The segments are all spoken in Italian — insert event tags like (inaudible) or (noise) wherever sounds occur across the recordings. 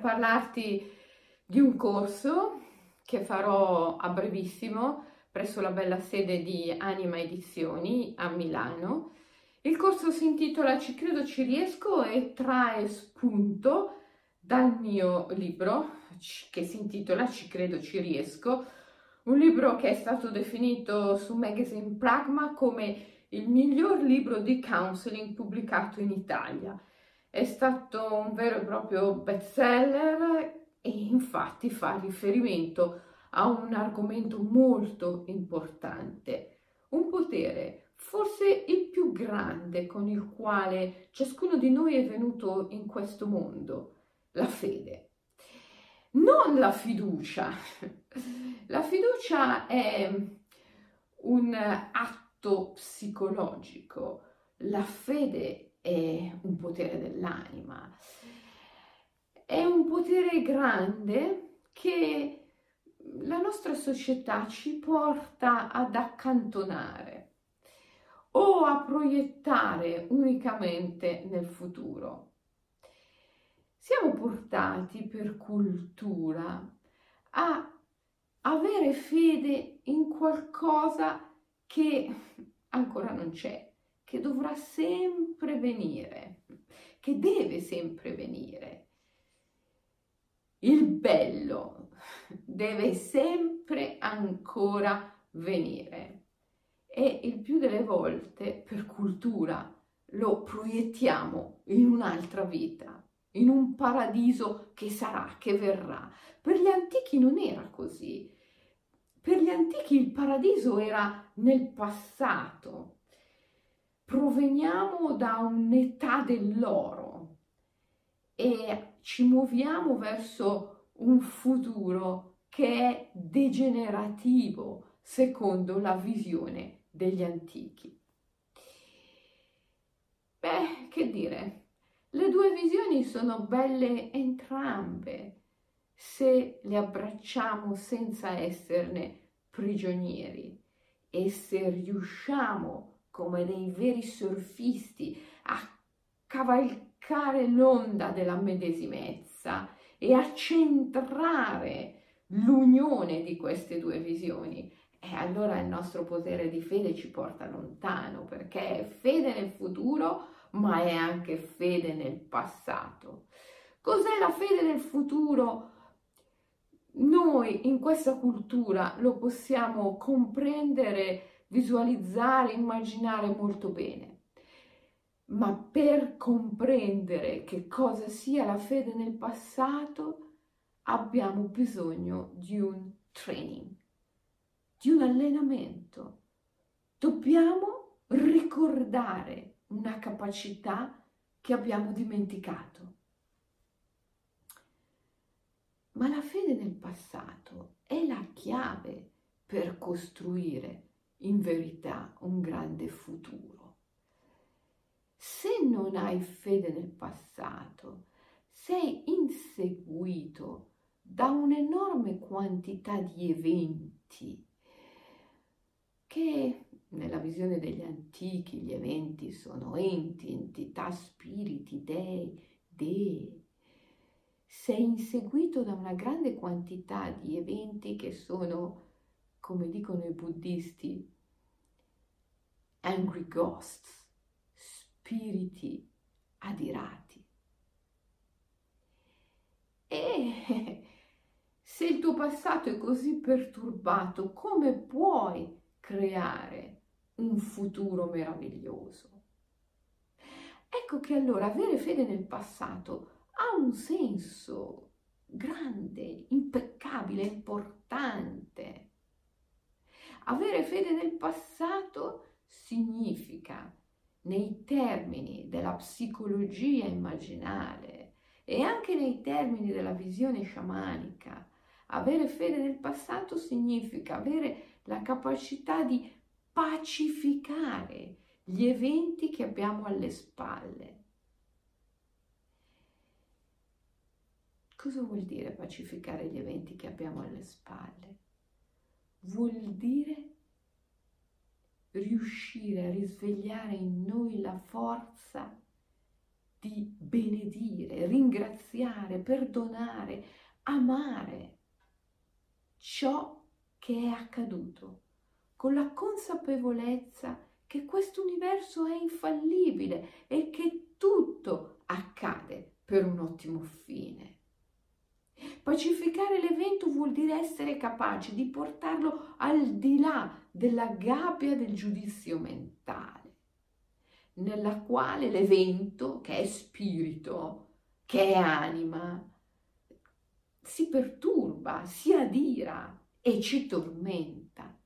parlarti di un corso che farò a brevissimo presso la bella sede di Anima Edizioni a Milano. Il corso si intitola Ci credo ci riesco e trae spunto dal mio libro che si intitola Ci credo ci riesco, un libro che è stato definito su Magazine Pragma come il miglior libro di counseling pubblicato in Italia. È stato un vero e proprio bestseller e infatti fa riferimento a un argomento molto importante, un potere forse il più grande con il quale ciascuno di noi è venuto in questo mondo, la fede. Non la fiducia. (laughs) La fiducia è un atto atto psicologico. La fede è un potere dell'anima, è un potere grande che la nostra società ci porta ad accantonare o a proiettare unicamente nel futuro. Siamo portati per cultura a avere fede in qualcosa che ancora non c'è, che dovrà sempre venire, che deve sempre venire. Il bello deve sempre ancora venire e il più delle volte per cultura lo proiettiamo in un'altra vita, in un paradiso che sarà, che verrà. Per gli antichi non era così. Per gli antichi il paradiso era nel passato. Proveniamo da un'età dell'oro e ci muoviamo verso un futuro che è degenerativo secondo la visione degli antichi. Beh, che dire, le due visioni sono belle entrambe se le abbracciamo senza esserne prigionieri e se riusciamo come dei veri surfisti a cavalcare l'onda della medesimezza e a centrare l'unione di queste due visioni, e allora il nostro potere di fede ci porta lontano perché è fede nel futuro ma è anche fede nel passato. Cos'è la fede nel futuro? noi in questa cultura lo possiamo comprendere, visualizzare, immaginare molto bene. Ma per comprendere che cosa sia la fede nel passato abbiamo bisogno di un training, di un allenamento. Dobbiamo ricordare una capacità che abbiamo dimenticato. Ma la fede nel passato è la chiave per costruire in verità un grande futuro. Se non hai fede nel passato, sei inseguito da un'enorme quantità di eventi che nella visione degli antichi gli eventi sono enti, entità, spiriti, dei, dee, sei inseguito da una grande quantità di eventi che sono, come dicono i buddhisti, angry ghosts, spiriti adirati. E (laughs) se il tuo passato è così perturbato, come puoi creare un futuro meraviglioso? Ecco che allora avere fede nel passato ha un senso grande, impeccabile, importante. Avere fede nel passato significa, nei termini della psicologia immaginale e anche nei termini della visione sciamanica, avere fede nel passato significa avere la capacità di pacificare gli eventi che abbiamo alle spalle Cosa vuol dire pacificare gli eventi che abbiamo alle spalle? Vuol dire riuscire a risvegliare in noi la forza di benedire, ringraziare, perdonare, amare ciò che è accaduto, con la consapevolezza che questo universo è infallibile e che tutto accade per un ottimo fine. Pacificare l'evento vuol dire essere capaci di portarlo al di là della gabbia del giudizio mentale nella quale l'evento, che è spirito, che è anima, si perturba, si adira e ci tormenta.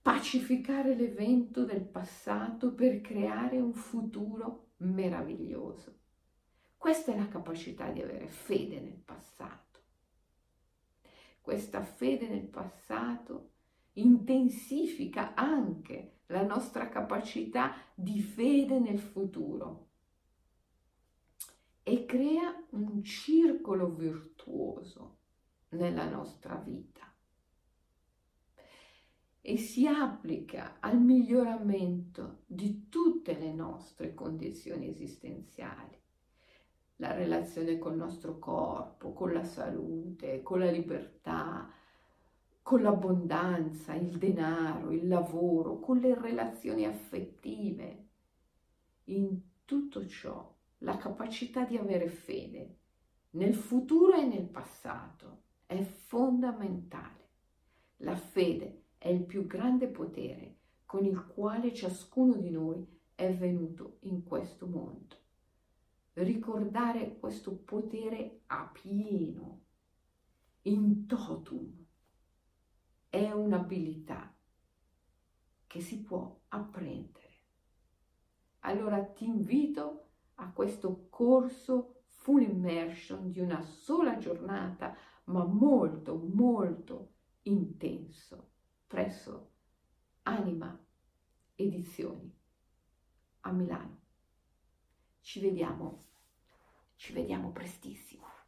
Pacificare l'evento del passato per creare un futuro meraviglioso. Questa è la capacità di avere fede nel passato. Questa fede nel passato intensifica anche la nostra capacità di fede nel futuro e crea un circolo virtuoso nella nostra vita e si applica al miglioramento di tutte le nostre condizioni esistenziali. La relazione col nostro corpo, con la salute, con la libertà, con l'abbondanza, il denaro, il lavoro, con le relazioni affettive. In tutto ciò la capacità di avere fede nel futuro e nel passato è fondamentale. La fede è il più grande potere con il quale ciascuno di noi è venuto in questo mondo. Ricordare questo potere a pieno, in totum, è un'abilità che si può apprendere. Allora ti invito a questo corso full immersion di una sola giornata, ma molto, molto intenso, presso Anima Edizioni a Milano. Ci vediamo, ci vediamo prestissimo.